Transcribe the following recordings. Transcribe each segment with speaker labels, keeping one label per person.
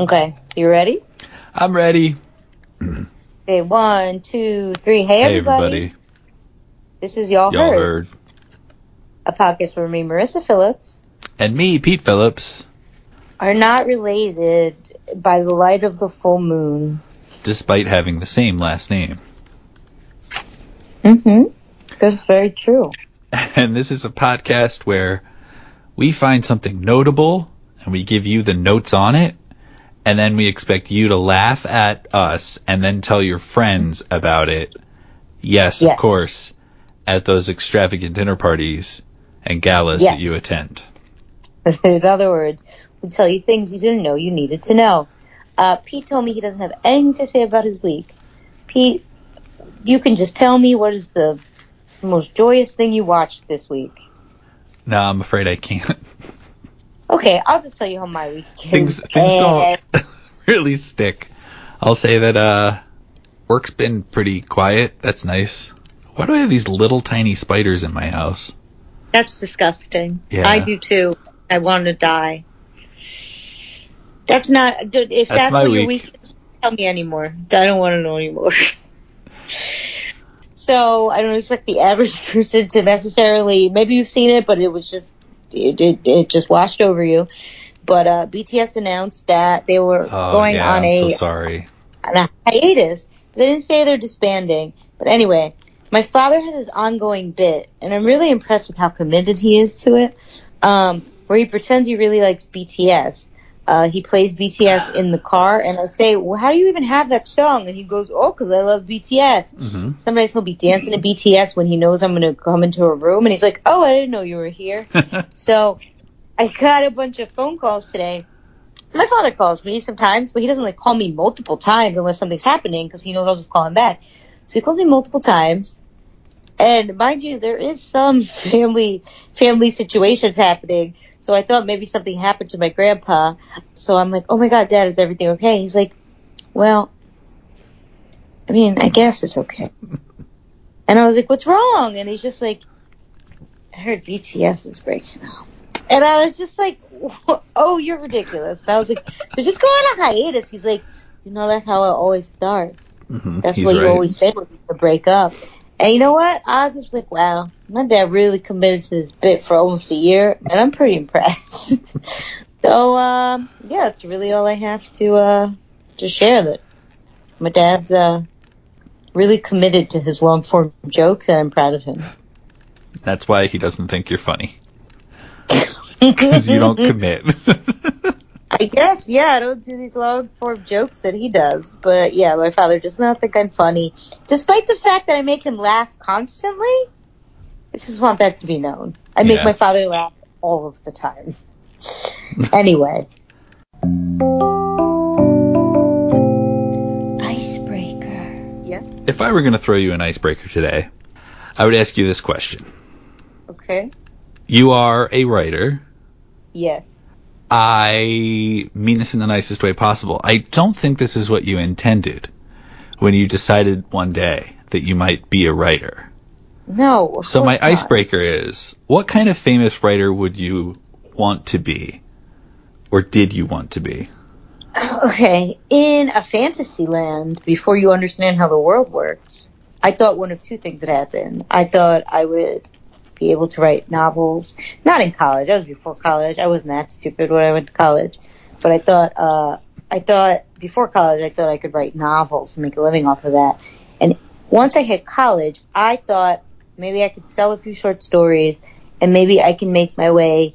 Speaker 1: Okay, so you ready?
Speaker 2: I'm ready.
Speaker 1: Okay, one, two, three. Hey,
Speaker 2: Hey,
Speaker 1: everybody.
Speaker 2: everybody.
Speaker 1: This is Y'all,
Speaker 2: Y'all
Speaker 1: heard,
Speaker 2: heard.
Speaker 1: a podcast where me, Marissa Phillips,
Speaker 2: And me, Pete Phillips,
Speaker 1: are not related by the light of the full moon.
Speaker 2: despite having the same last name.
Speaker 1: Mm-hmm. That's very true.
Speaker 2: And this is a podcast where we find something notable and we give you the notes on it. And then we expect you to laugh at us and then tell your friends about it. Yes,
Speaker 1: Yes.
Speaker 2: of course, at those extravagant dinner parties and galas
Speaker 1: Yes.
Speaker 2: that you attend.
Speaker 1: In other words, we tell you things you didn't know you needed to know. Uh, Pete told me he doesn't have anything to say about his week. Pete, you can just tell me what is the most joyous thing you watched this week.
Speaker 2: No, I'm afraid I can't.
Speaker 1: Okay, I'll just tell you how my week is.
Speaker 2: things things
Speaker 1: And-
Speaker 2: don't really stick. I'll say that uh work's been pretty quiet. That's nice. Why do I have these little tiny spiders in my house?
Speaker 1: That's disgusting.
Speaker 2: Yeah.
Speaker 1: I do too. I want to die. That's not. If
Speaker 2: That's
Speaker 1: that's,
Speaker 2: my
Speaker 1: what your
Speaker 2: week.
Speaker 1: week is, tell me anymore. I don't want to know anymore. so I don't expect the average person to necessarily. Maybe you've seen it, but it was just it, it, it just washed over you. But uh, BTS announced that they were
Speaker 2: Oh,
Speaker 1: going
Speaker 2: yeah,
Speaker 1: on
Speaker 2: I'm
Speaker 1: a
Speaker 2: so sorry.
Speaker 1: on a hiatus. They didn't say they're disbanding. But anyway, my father has this ongoing bit, and I'm really impressed with how committed he is to it, um, where he pretends he really likes BTS. Uh, he plays BTS in the car, and I say, well, how do you even have that song? And he goes, oh, because I love BTS.
Speaker 2: hmm
Speaker 1: Sometimes he'll be dancing to BTS when he knows I'm going to come into a room, and he's like, oh, I didn't know you were here. So I got a bunch of phone calls today. My father calls me sometimes, but he doesn't like call me multiple times unless something's happening because he knows I'll just call him back. So he calls me multiple times. And mind you, there is some family family situations happening. So I thought maybe something happened to my grandpa. So I'm like, "Oh my god, dad, is everything okay?" He's like, "Well, I mean, I guess it's okay." And I was like, "What's wrong?" And he's just like, "I heard BTS is breaking up." And I was just like, "Oh, you're ridiculous." And I was like, "They're just going on a hiatus." He's like, "You know, that's how it always starts.
Speaker 2: hmm
Speaker 1: That's
Speaker 2: He's
Speaker 1: what
Speaker 2: right.
Speaker 1: you always say when you break up." And you know what? I was just like, "Wow, my dad really committed to this bit for almost a year, and I'm pretty impressed." so, um, yeah, that's really all I have to uh, to share. That my dad's uh, really committed to his long form jokes, and I'm proud of him.
Speaker 2: That's why he doesn't think you're funny because you don't commit.
Speaker 1: I guess, yeah, I don't do these long form jokes that he does. But yeah, my father does not think I'm funny, despite the fact that I make him laugh constantly. I just want that to be known. I make
Speaker 2: Yeah.
Speaker 1: my father laugh all of the time. anyway.
Speaker 3: Icebreaker.
Speaker 1: Yeah.
Speaker 2: if I were going to throw you an icebreaker today, I would ask you this question.
Speaker 1: Okay.
Speaker 2: You are a writer.
Speaker 1: Yes.
Speaker 2: I mean this in the nicest way possible. I don't think this is what you intended when you decided one day that you might be a writer.
Speaker 1: No. Of
Speaker 2: So my
Speaker 1: not.
Speaker 2: icebreaker is, what kind of famous writer would you want to be? Or did you want to be?
Speaker 1: Okay, in a fantasy land, before you understand how the world works, I thought one of two things would happen. I thought I would be able to write novels. Not in college. I was before college. I wasn't that stupid when I went to college. But I thought, uh, I thought before college, I thought I could write novels and make a living off of that. And once I hit college, I thought maybe I could sell a few short stories and maybe I can make my way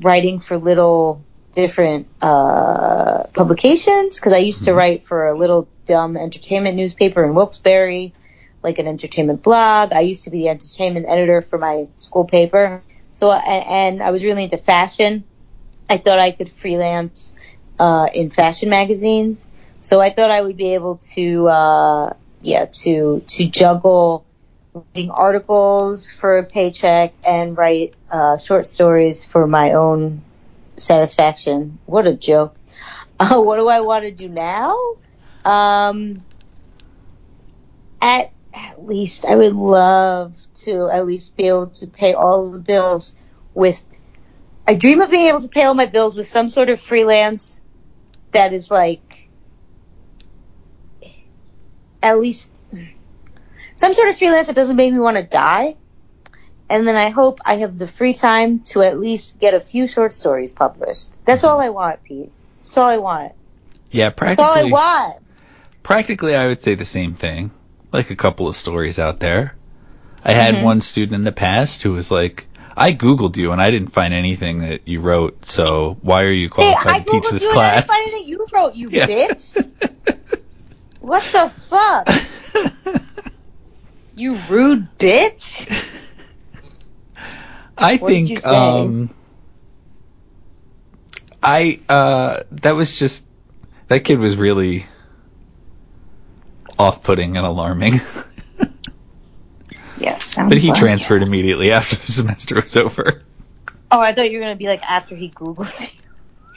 Speaker 1: writing for little different uh, publications because I used to
Speaker 2: Mhm.
Speaker 1: write for a little dumb entertainment newspaper in Wilkes-Barre, like an entertainment blog. I used to be the entertainment editor for my school paper. So, and, I was really into fashion. I thought I could freelance uh, in fashion magazines. So I thought I would be able to, uh, yeah, to to juggle writing articles for a paycheck and write uh, short stories for my own satisfaction. What a joke. Uh, what do I want to do now? Um, at, at least I would love to at least be able to pay all the bills with, I dream of being able to pay all my bills with some sort of freelance that is like at least some sort of freelance that doesn't make me want to die. And then I hope I have the free time to at least get a few short stories published. That's all I want, Pete. That's all I want.
Speaker 2: Yeah,
Speaker 1: That's all I
Speaker 2: practically.
Speaker 1: want.
Speaker 2: Practically, I would say the same thing. Like a couple of stories out there. I had
Speaker 1: Mhm.
Speaker 2: one student in the past who was like, "I googled you and I didn't find anything that you wrote. So why are you
Speaker 1: Hey,
Speaker 2: qualified
Speaker 1: I
Speaker 2: to teach
Speaker 1: googled
Speaker 2: this
Speaker 1: you
Speaker 2: class?"
Speaker 1: and I didn't find anything you wrote, you
Speaker 2: Yeah.
Speaker 1: bitch. What the fuck? You rude bitch.
Speaker 2: I
Speaker 1: What
Speaker 2: think um I uh that was just that kid was really off-putting and alarming.
Speaker 1: Yeah,
Speaker 2: but he transferred
Speaker 1: it.
Speaker 2: immediately after the semester was over.
Speaker 1: Oh, I thought you were gonna be like after he googled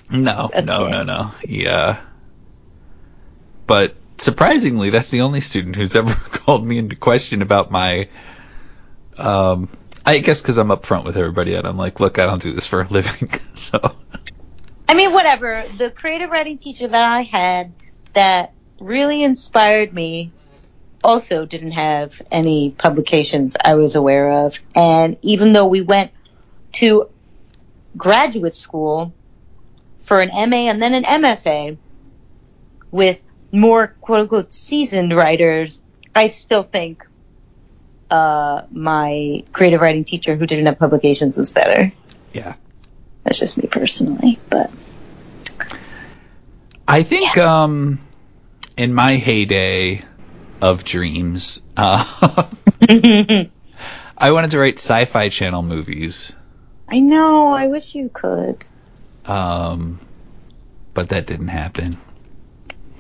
Speaker 1: you.
Speaker 2: No, no,
Speaker 1: Okay.
Speaker 2: no, no. He uh but surprisingly that's the only student who's ever called me into question about my um I guess cuz I'm upfront with everybody and I'm like, "Look, I don't do this for a living." so
Speaker 1: I mean, whatever. The creative writing teacher that I had that really inspired me also didn't have any publications I was aware of. And even though we went to graduate school for an MA and then an MFA with more quote unquote seasoned writers, I still think uh, my creative writing teacher who didn't have publications was better.
Speaker 2: yeah.
Speaker 1: That's just me personally, but
Speaker 2: I think um in my heyday of dreams, uh I wanted to write sci-fi channel movies.
Speaker 1: I know. I wish you could.
Speaker 2: Um but that didn't happen.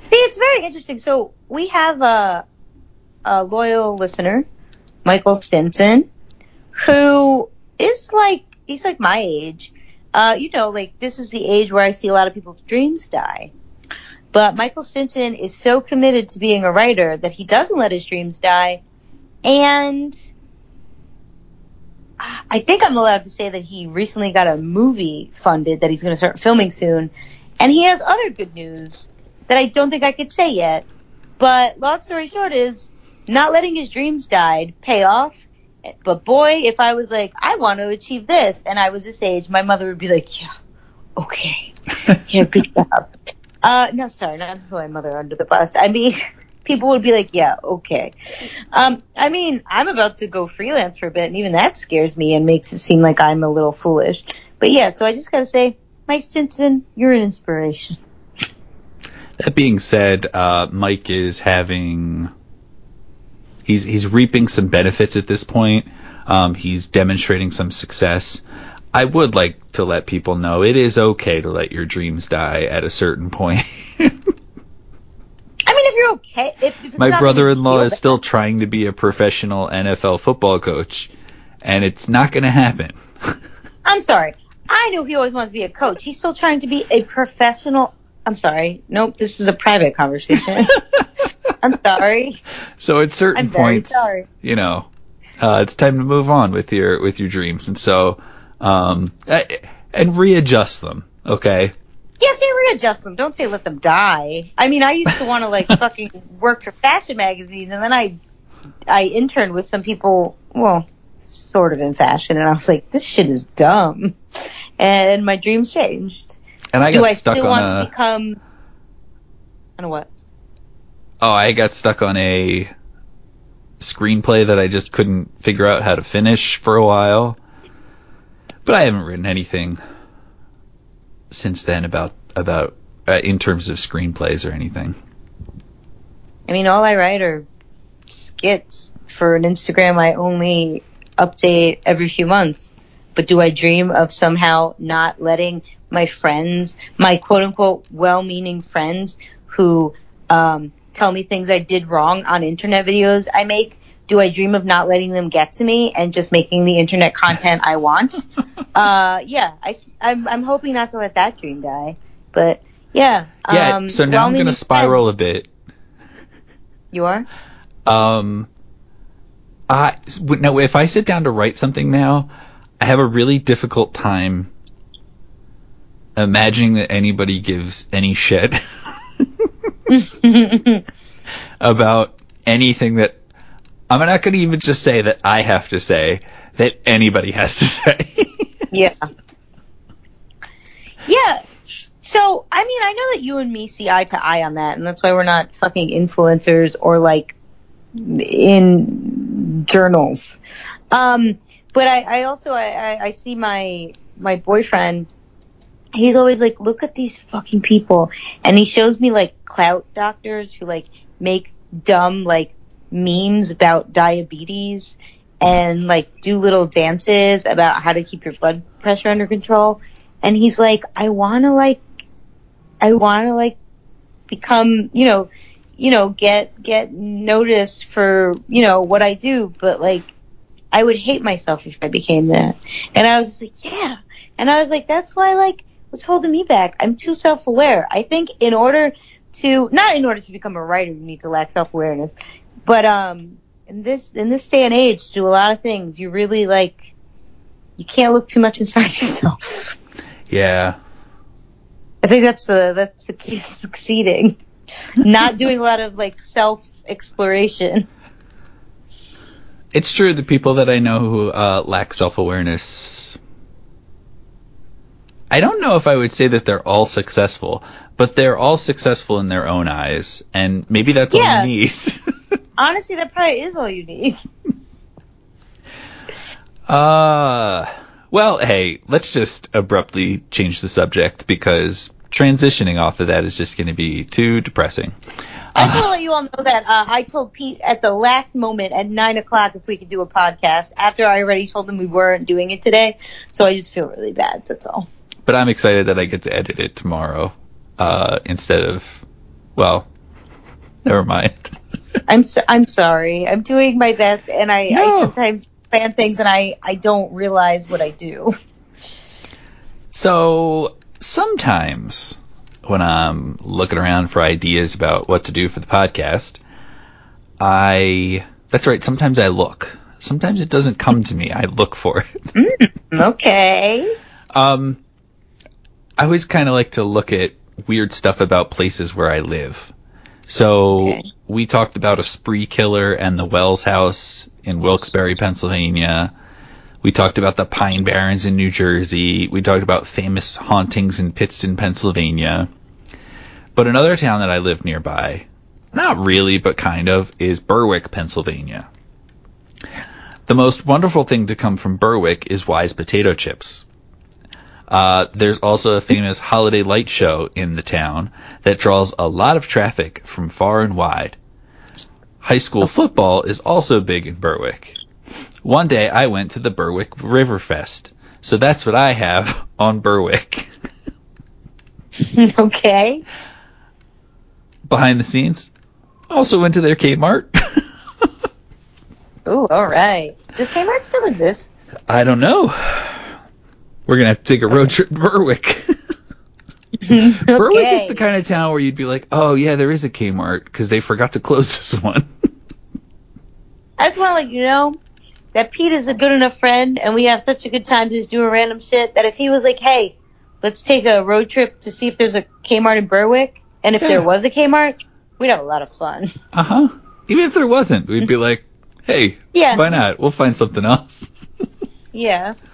Speaker 1: See, it's very interesting. So we have a, a loyal listener, Michael Stinson, who is like he's like my age. Uh, you know, like this is the age where I see a lot of people's dreams die. But Michael Stinson is so committed to being a writer that he doesn't let his dreams die. And I think I'm allowed to say that he recently got a movie funded that he's going to start filming soon. And he has other good news that I don't think I could say yet. But long story short is not letting his dreams die pay off. But boy, if I was like, I want to achieve this, and I was this age, my mother would be like, yeah, okay, yeah, good job. Uh, no, sorry, not who my mother under the bus. I mean, people would be like, yeah, okay. Um, I mean, I'm about to go freelance for a bit, and even that scares me and makes it seem like I'm a little foolish. But yeah, so I just gotta say, Mike Stinson, you're an inspiration.
Speaker 2: That being said, uh, Mike is having he's he's reaping some benefits at this point. Um, he's demonstrating some success. I would like to let people know it is okay to let your dreams die at a certain point.
Speaker 1: I mean, if you're okay, if, if it's
Speaker 2: My brother-in-law is still trying to be a professional NFL football coach, and it's not going to happen.
Speaker 1: I'm sorry. I knew he always wanted to be a coach. He's still trying to be a professional. I'm sorry. Nope, this was a private conversation. I'm sorry.
Speaker 2: So at certain
Speaker 1: I'm
Speaker 2: points,
Speaker 1: sorry.
Speaker 2: you know, uh, it's time to move on with your with your dreams, and so um, and readjust them. Okay.
Speaker 1: Yeah, say readjust them. Don't say let them die. I mean, I used to want to like fucking work for fashion magazines, and then I, I interned with some people. Well, sort of in fashion, and I was like, this shit is dumb, and my dreams changed.
Speaker 2: And I
Speaker 1: Do
Speaker 2: got
Speaker 1: I
Speaker 2: stuck
Speaker 1: still
Speaker 2: on
Speaker 1: want
Speaker 2: a
Speaker 1: to become? I don't know what.
Speaker 2: oh, I got stuck on a screenplay that I just couldn't figure out how to finish for a while. But I haven't written anything since then about about uh, in terms of screenplays or anything.
Speaker 1: I mean, all I write are skits for an Instagram. I only update every few months. But do I dream of somehow not letting my friends, my quote unquote well-meaning friends who um, tell me things I did wrong on internet videos I make, do I dream of not letting them get to me and just making the internet content I want? uh, yeah, I, am I'm hoping not to let that dream die. But yeah.
Speaker 2: Yeah.
Speaker 1: um,
Speaker 2: so now I'm going to spiral a bit.
Speaker 1: You are?
Speaker 2: Um, I now if I sit down to write something now, I have a really difficult time imagining that anybody gives any shit about anything that I'm not going to even just say that I have to say that anybody has to say.
Speaker 1: yeah. Yeah. So, I mean, I know that you and me see eye to eye on that, and that's why we're not fucking influencers or like in journals. Um, but I, I also I, I, I see my my boyfriend. He's always like, look at these fucking people, and he shows me like clout doctors who like make dumb like memes about diabetes and like do little dances about how to keep your blood pressure under control. And he's like, I want to like, I want to like become, you know, you know, get, get noticed for, you know, what I do, but like, I would hate myself if I became that. And I was like, yeah. And I was like, that's why like, what's holding me back? I'm too self-aware. I think in order to, not in order to become a writer, you need to lack self-awareness, but, um, in this, in this day and age, do a lot of things, you really like, you can't look too much inside yourself.
Speaker 2: Yeah.
Speaker 1: I think that's the, that's the key to succeeding. Not doing a lot of like self exploration.
Speaker 2: It's true. The people that I know who uh, lack self awareness, I don't know if I would say that they're all successful, but they're all successful in their own eyes, and maybe that's
Speaker 1: Yeah.
Speaker 2: all you need.
Speaker 1: Honestly, that probably is all you need.
Speaker 2: uh, well, hey, let's just abruptly change the subject because transitioning off of that is just going to be too depressing.
Speaker 1: I just want to let you all know that uh, I told Pete at the last moment at nine o'clock if we could do a podcast after I already told him we weren't doing it today. So I just feel really bad. That's all.
Speaker 2: But I'm excited that I get to edit it tomorrow uh, instead of, well, never mind.
Speaker 1: I'm so, I'm sorry. I'm doing my best, and I, I sometimes plan things and I I don't realize what I do.
Speaker 2: So sometimes when I'm looking around for ideas about what to do for the podcast, I that's right, sometimes I look. Sometimes it doesn't come to me. I look for it.
Speaker 1: Okay.
Speaker 2: Um I always kind of like to look at weird stuff about places where I live. So
Speaker 1: Okay.
Speaker 2: we talked about a spree killer and the Wells House in Wilkes-Barre, Pennsylvania. We talked about the Pine Barrens in New Jersey. We talked about famous hauntings in Pittston, Pennsylvania. But another town that I live nearby, not really, but kind of, is Berwick, Pennsylvania. The most wonderful thing to come from Berwick is Wise potato chips. Uh, there's also a famous holiday light show in the town that draws a lot of traffic from far and wide. High school football is also big in Berwick. One day I went to the Berwick River Fest, so that's what I have on Berwick.
Speaker 1: okay.
Speaker 2: Behind the scenes, also went to their Kmart.
Speaker 1: Oh, all right. Does Kmart still exist?
Speaker 2: I don't know. We're gonna have to take a road trip to Berwick. Berwick is the kind of town where you'd be like, oh yeah, there is a Kmart because they forgot to close this one.
Speaker 1: I just want to let you know that Pete is a good enough friend, and we have such a good time just doing random shit that if he was like, "Hey, let's take a road trip to see if there's a Kmart in Berwick," and if
Speaker 2: Yeah.
Speaker 1: there was a Kmart, we'd have a lot of fun.
Speaker 2: Uh huh. Even if there wasn't, we'd be like, hey,
Speaker 1: Yeah.
Speaker 2: why not? We'll find something else.
Speaker 1: Yeah.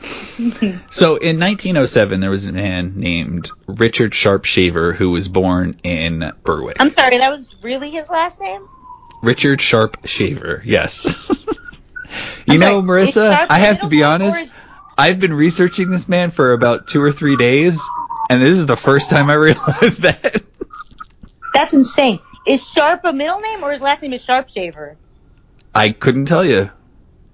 Speaker 2: so in 1907, there was a man named Richard Sharpe Shaver who was born in Berwick.
Speaker 1: I'm sorry, that was really his last name?
Speaker 2: Richard Sharpe Shaver, yes. you
Speaker 1: I'm
Speaker 2: know,
Speaker 1: sorry,
Speaker 2: Marissa, I have to be
Speaker 1: middle name, or
Speaker 2: honest.
Speaker 1: is-
Speaker 2: I've been researching this man for about two or three days, and this is the first time I realized that.
Speaker 1: That's insane. Is Sharp a middle name, or his last name is Sharpshaver?
Speaker 2: I couldn't tell you.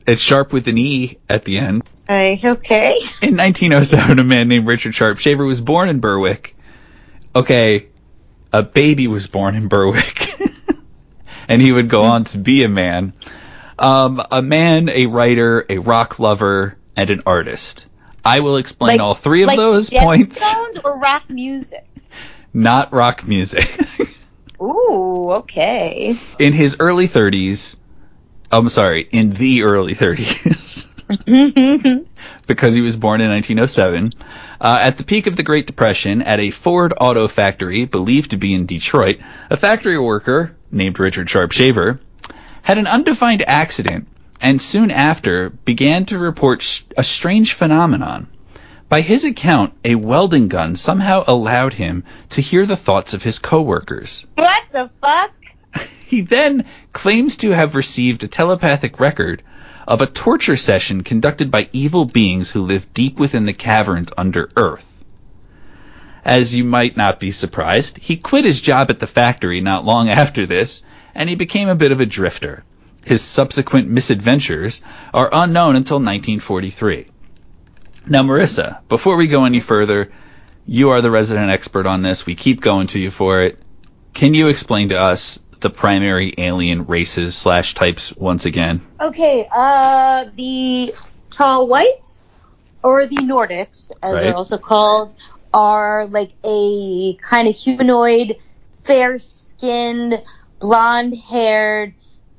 Speaker 2: It's Sharp with an E at the end.
Speaker 1: Uh, okay.
Speaker 2: In 1907, a man named Richard Sharpe Shaver was born in Berwick. Okay, a baby was born in Berwick. and he would go on to be a man. Um, a man, a writer, a rock lover, and an artist. I will explain
Speaker 1: Like-
Speaker 2: all three of
Speaker 1: like
Speaker 2: those points.
Speaker 1: Gemstones or rock music?
Speaker 2: Not rock music.
Speaker 1: Ooh, okay.
Speaker 2: in his early 30s, I'm sorry, in the early 30s, because he was born in 1907. Uh, at the peak of the Great Depression, at a Ford auto factory believed to be in Detroit, a factory worker named Richard Sharpshaver had an undefined accident and soon after began to report sh- a strange phenomenon. By his account, a welding gun somehow allowed him to hear the thoughts of his coworkers.
Speaker 1: What the fuck?
Speaker 2: He then claims to have received a telepathic record of a torture session conducted by evil beings who live deep within the caverns under Earth. As you might not be surprised, he quit his job at the factory not long after this, and he became a bit of a drifter. His subsequent misadventures are unknown until 1943. Now, Marissa, before we go any further, you are the resident expert on this. We keep going to you for it. Can you explain to us the primary alien races slash types once again?
Speaker 1: Okay, uh, the tall whites, or the Nordics, as
Speaker 2: Right.
Speaker 1: they're also called, are like a kind of humanoid, fair-skinned, blonde-haired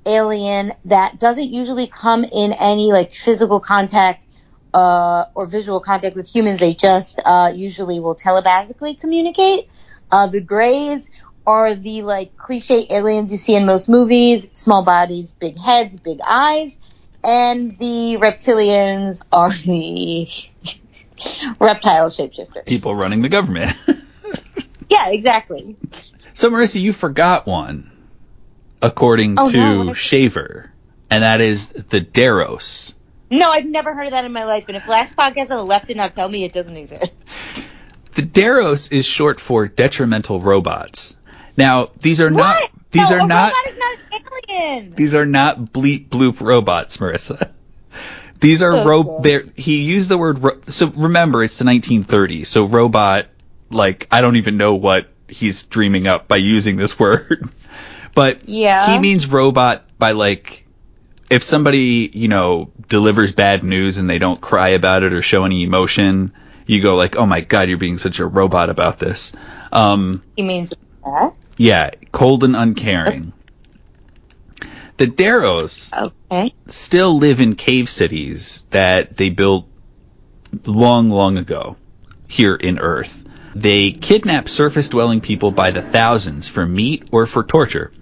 Speaker 1: alien that doesn't usually come in any like physical contact uh, or visual contact with humans. They just uh, usually will telepathically communicate. Uh, the grays are the like cliche aliens you see in most movies: small bodies, big heads, big eyes. And the reptilians are the reptile shapeshifters.
Speaker 2: People running the government.
Speaker 1: Yeah, exactly.
Speaker 2: so, Marissa, you forgot one, according
Speaker 1: Oh,
Speaker 2: to
Speaker 1: no.
Speaker 2: Shaver, and that is the Deros.
Speaker 1: No, I've never heard of that in my life. And if last podcast on the left did not tell me, it doesn't exist.
Speaker 2: The Deros is short for detrimental robots. Now, these are not these
Speaker 1: no,
Speaker 2: are not
Speaker 1: robot is not an alien.
Speaker 2: these are not bleep bloop robots, Marissa. These are
Speaker 1: Okay.
Speaker 2: ro- they're he used the word ro- so remember it's the 1930s. So robot like I don't even know what he's dreaming up by using this word. but
Speaker 1: Yeah.
Speaker 2: he means robot by like if somebody, you know, delivers bad news and they don't cry about it or show any emotion, you go like, "Oh my god, you're being such a robot about this." Um
Speaker 1: He means that.
Speaker 2: Yeah, cold and uncaring. The Deros
Speaker 1: Okay.
Speaker 2: still live in cave cities that they built long, long ago here in Earth. They kidnap surface dwelling people by the thousands for meat or for torture.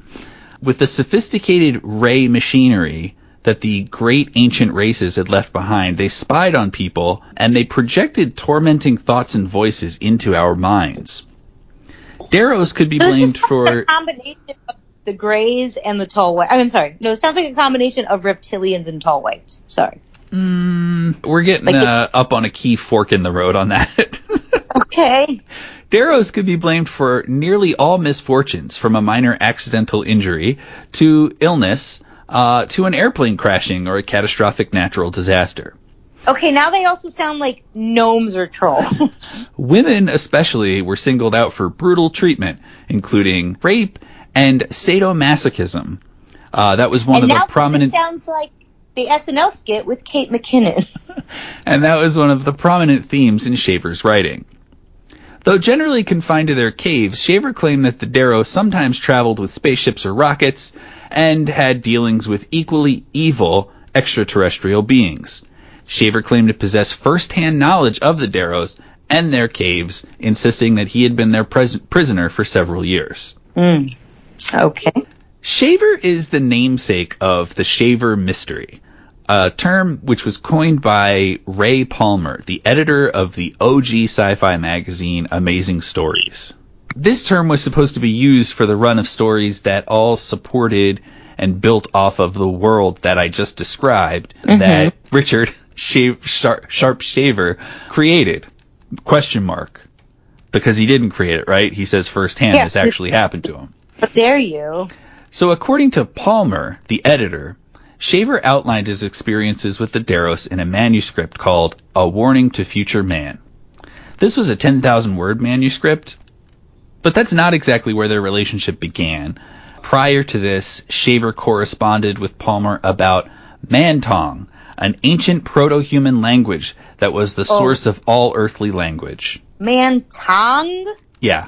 Speaker 2: With the sophisticated ray machinery that the great ancient races had left behind, they spied on people and they projected tormenting thoughts and voices into our minds. Deros could be blamed for
Speaker 1: combination of the grays and the tall whites. I'm sorry. No, it sounds like a combination of reptilians and tall whites. Sorry.
Speaker 2: Mm, we're getting
Speaker 1: Like
Speaker 2: uh, up on a key fork in the road on that.
Speaker 1: Okay.
Speaker 2: Deros could be blamed for nearly all misfortunes, from a minor accidental injury to illness uh, to an airplane crashing or a catastrophic natural disaster.
Speaker 1: Okay, now they also sound like gnomes or trolls.
Speaker 2: Women, especially, were singled out for brutal treatment, including rape and sadomasochism. Uh, that was one
Speaker 1: and
Speaker 2: of the prominent.
Speaker 1: sounds like the SNL skit with Kate McKinnon.
Speaker 2: and that was one of the prominent themes in Shaver's writing. Though generally confined to their caves, Shaver claimed that the Dero sometimes traveled with spaceships or rockets and had dealings with equally evil extraterrestrial beings. Shaver claimed to possess first-hand knowledge of the Deros and their caves, insisting that he had been their pres- prisoner for several years. Hmm.
Speaker 1: Okay.
Speaker 2: Shaver is the namesake of the Shaver mystery, a term which was coined by Ray Palmer, the editor of the OG sci-fi magazine Amazing Stories. This term was supposed to be used for the run of stories that all supported and built off of the world that I just described mm-hmm. that Richard Shave, Sharp, Sharp Shaver created. Question mark. Because he didn't create it, right? He says firsthand
Speaker 1: Yeah.
Speaker 2: this actually happened to him.
Speaker 1: How dare you?
Speaker 2: So according to Palmer, the editor, Shaver outlined his experiences with the Deros in a manuscript called A Warning to Future Man. This was a 10,000 word manuscript, but that's not exactly where their relationship began. Prior to this, Shaver corresponded with Palmer about Mantong, an ancient proto-human language that was the
Speaker 1: Oh.
Speaker 2: source of all earthly language.
Speaker 1: Man Tong?
Speaker 2: Yeah.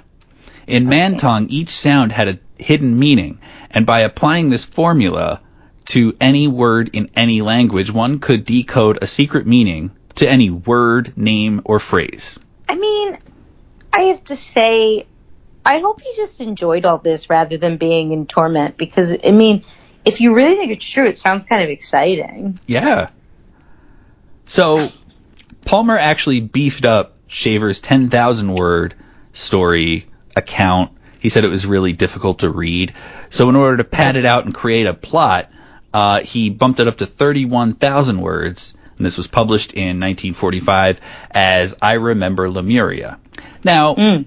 Speaker 2: In Mantong, each sound had a hidden meaning, and by applying this formula to any word in any language, one could decode a secret meaning to any word, name, or phrase.
Speaker 1: I mean, I have to say, I hope he just enjoyed all this rather than being in torment because, I mean, if you really think it's true, it sounds kind of exciting.
Speaker 2: Yeah. So, Palmer actually beefed up Shaver's 10,000 word story account. He said it was really difficult to read. So, in order to pad it out and create a plot, uh, he bumped it up to 31,000 words. And this was published in 1945 as I Remember Lemuria. Now,
Speaker 1: Mm.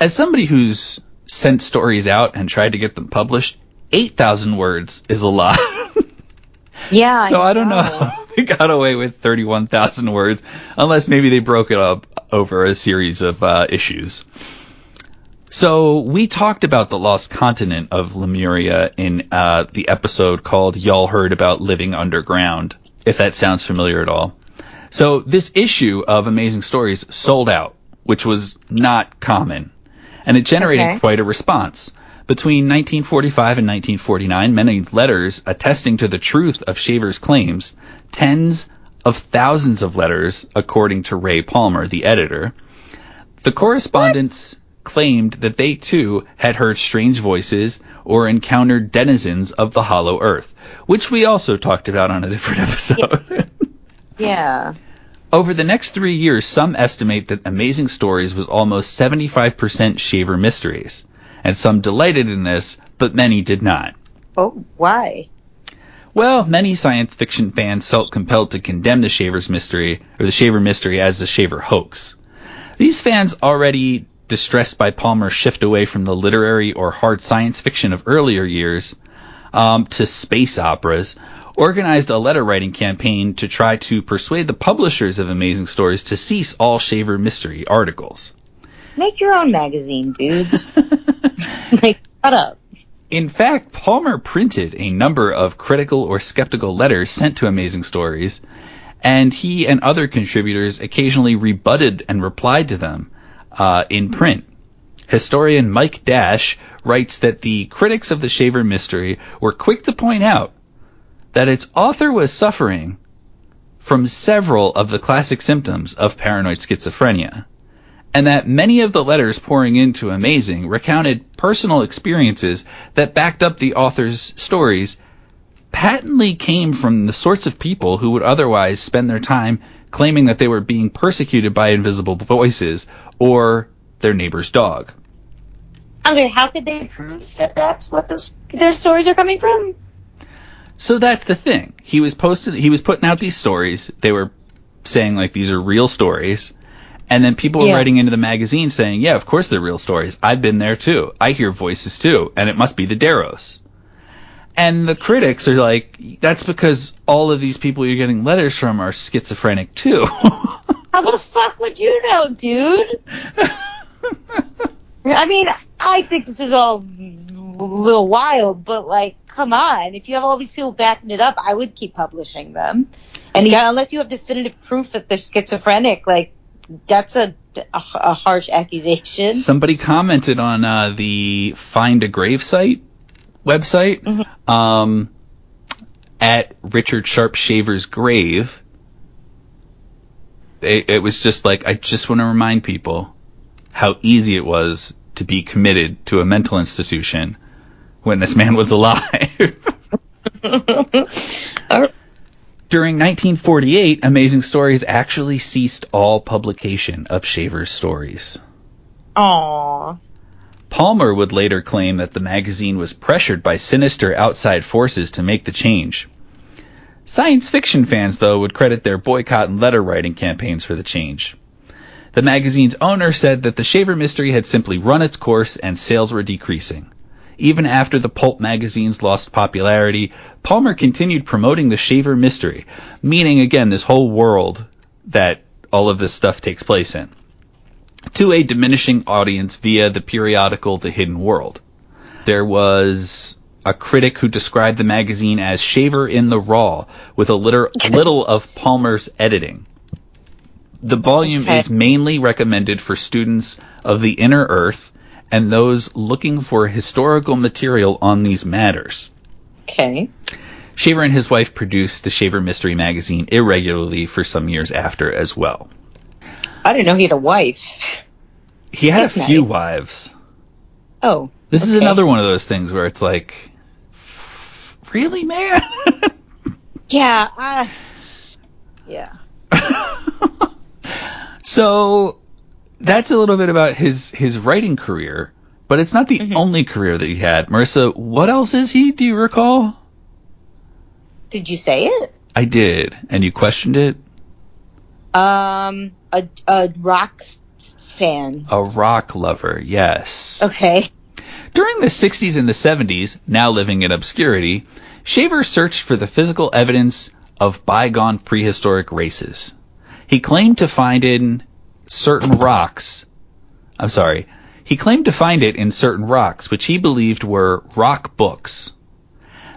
Speaker 2: As somebody who's sent stories out and tried to get them published, 8,000 words is a lot.
Speaker 1: Yeah.
Speaker 2: so I don't know how they got away with 31,000 words, unless maybe they broke it up over a series of uh, issues. So we talked about the lost continent of Lemuria in uh, the episode called "Y'all Heard About Living Underground," if that sounds familiar at all. So this issue of Amazing Stories sold out, which was not common, and it generated
Speaker 1: Okay.
Speaker 2: quite a response. Between 1945 and 1949, many letters attesting to the truth of Shaver's claims, tens of thousands of letters, according to Ray Palmer, the editor. The correspondents claimed that they too had heard strange voices or encountered denizens of the hollow earth, which we also talked about on a different episode.
Speaker 1: Yeah.
Speaker 2: Over the next three years, some estimate that Amazing Stories was almost 75% Shaver Mysteries, and some delighted in this, but many did not.
Speaker 1: Oh, why?
Speaker 2: Well, many science fiction fans felt compelled to condemn the Shaver's mystery, or the Shaver mystery as the Shaver hoax. These fans, already distressed by Palmer's shift away from the literary or hard science fiction of earlier years um, to space operas, organized a letter writing campaign to try to persuade the publishers of Amazing Stories to cease all Shaver mystery articles.
Speaker 1: Make your own magazine, dudes. like, shut up.
Speaker 2: In fact, Palmer printed a number of critical or skeptical letters sent to Amazing Stories, and he and other contributors occasionally rebutted and replied to them uh, in print. Historian Mike Dash writes that the critics of the Shaver mystery were quick to point out that its author was suffering from several of the classic symptoms of paranoid schizophrenia and that many of the letters pouring into Amazing recounted personal experiences that backed up the author's stories patently came from the sorts of people who would otherwise spend their time claiming that they were being persecuted by invisible voices or their neighbor's dog.
Speaker 1: I'm sorry, how could they prove that that's what those, their stories are coming from?
Speaker 2: So that's the thing. He was posted he was putting out these stories. They were saying like these are real stories. And then people were writing into the magazine saying, "Yeah, of course they're real stories. I've been there too. I hear voices too, and it must be the Deros." And the critics are like, "That's because all of these people you're getting letters from are schizophrenic too."
Speaker 1: How the fuck would you know, dude? I mean, I think this is all a little wild, but like, come on. If you have all these people backing it up, I would keep publishing them. And yeah, unless you have definitive proof that they're schizophrenic, like, that's a, a, a harsh accusation.
Speaker 2: Somebody commented on uh, the Find a Grave site website um, at Richard Sharpe Shaver's grave. It, it was just like I just want to remind people how easy it was to be committed to a mental institution when this man was alive. During 1948, Amazing Stories actually ceased all publication of Shaver's stories.
Speaker 1: Aww.
Speaker 2: Palmer would later claim that the magazine was pressured by sinister outside forces to make the change. Science fiction fans, though, would credit their boycott and letter writing campaigns for the change. The magazine's owner said that the Shaver mystery had simply run its course and sales were decreasing. Even after the pulp magazines lost popularity, Palmer continued promoting the Shaver mystery, meaning again this whole world that all of this stuff takes place in to a diminishing audience via the periodical The Hidden World. There was a critic who described the magazine as Shaver in the Raw, with a little, little of Palmer's editing. The volume
Speaker 1: Okay.
Speaker 2: is mainly recommended for students of the inner earth and those looking for historical material on these matters.
Speaker 1: Okay.
Speaker 2: Shaver and his wife produced the Shaver Mystery magazine irregularly for some years after as well.
Speaker 1: I didn't know he had a wife.
Speaker 2: He had
Speaker 1: That's
Speaker 2: a few
Speaker 1: nice.
Speaker 2: wives.
Speaker 1: Oh.
Speaker 2: This is another one of those things where it's like, really, man?
Speaker 1: Yeah. Uh, yeah.
Speaker 2: so that's a little bit about his his writing career, but it's not the
Speaker 1: Mhm.
Speaker 2: only career that he had. Marissa, what else is he? Do you recall?
Speaker 1: Did you say it?
Speaker 2: I did, and you questioned it.
Speaker 1: Um, a a rock fan.
Speaker 2: A rock lover, yes.
Speaker 1: Okay.
Speaker 2: During the 60s and the 70s, now living in obscurity, Shaver searched for the physical evidence of bygone prehistoric races. He claimed to find in certain rocks, I'm sorry, he claimed to find it in certain rocks, which he believed were rock books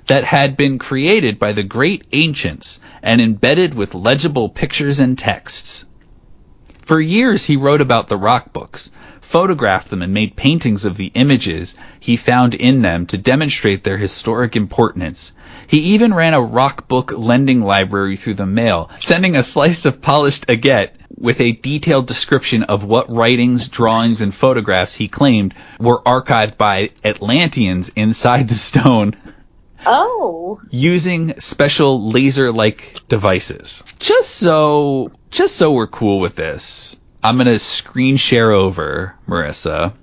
Speaker 2: that had been created by the great ancients and embedded with legible pictures and texts. For years he wrote about the rock books, photographed them and made paintings of the images he found in them to demonstrate their historic importance. He even ran a rock book lending library through the mail, sending a slice of polished agate with a detailed description of what writings, drawings, and photographs he claimed were archived by Atlanteans inside the stone
Speaker 1: Oh.
Speaker 2: using special laser-like devices. Just so, just so we're cool with this, I'm gonna screen share over, Marissa.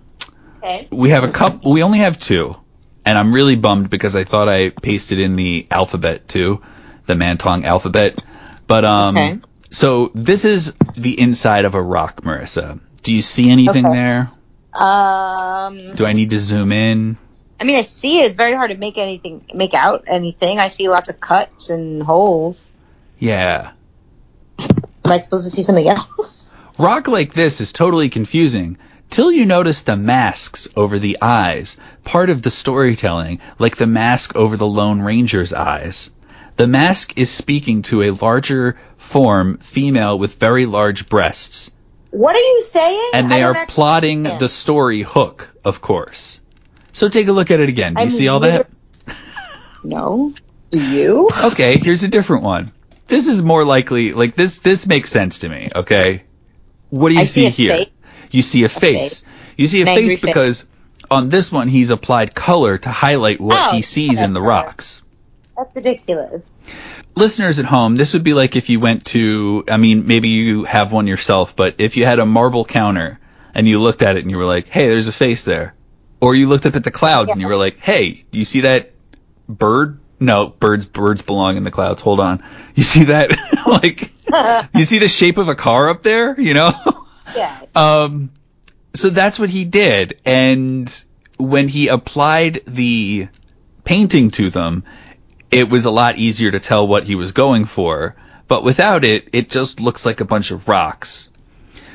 Speaker 1: Okay.
Speaker 2: We have a couple, we only have two, and I'm really bummed because I thought I pasted in the alphabet too, the Mantong alphabet. But, um,
Speaker 1: Okay.
Speaker 2: so this is the inside of a rock, Marissa. Do you see anything
Speaker 1: Okay.
Speaker 2: there?
Speaker 1: Um.
Speaker 2: Do I need to zoom in?
Speaker 1: I mean, I see it. It's very hard to make anything, make out anything. I see lots of cuts and holes.
Speaker 2: Yeah.
Speaker 1: Am I supposed to see something else?
Speaker 2: Rock like this is totally confusing till you notice the masks over the eyes, part of the storytelling, like the mask over the Lone Ranger's eyes. The mask is speaking to a larger form female with very large breasts,
Speaker 1: What are you saying?
Speaker 2: and they are
Speaker 1: actually
Speaker 2: plotting the story hook, of course. So take a look at it again. Do you
Speaker 1: I'm
Speaker 2: see all that?
Speaker 1: No. Do you?
Speaker 2: Okay, here's a different one. This is more likely, like this, this makes sense to me, okay? What do you
Speaker 1: I
Speaker 2: see,
Speaker 1: see
Speaker 2: here?
Speaker 1: face.
Speaker 2: You see a face. You see a
Speaker 1: An
Speaker 2: face
Speaker 1: face.
Speaker 2: because on this one he's applied color to highlight what
Speaker 1: Oh,
Speaker 2: he sees in the rocks.
Speaker 1: That's ridiculous.
Speaker 2: Listeners at home, this would be like if you went to, I mean, maybe you have one yourself, but if you had a marble counter and you looked at it and you were like, hey, there's a face there. Or you looked up at the clouds and you were like, hey, do you see that bird? No, birds, birds belong in the clouds. Hold on. You see that? like, you see the shape of a car up there, you know?
Speaker 1: Yeah.
Speaker 2: Um, so that's what he did, and when he applied the painting to them, it was a lot easier to tell what he was going for. But without it, it just looks like a bunch of rocks.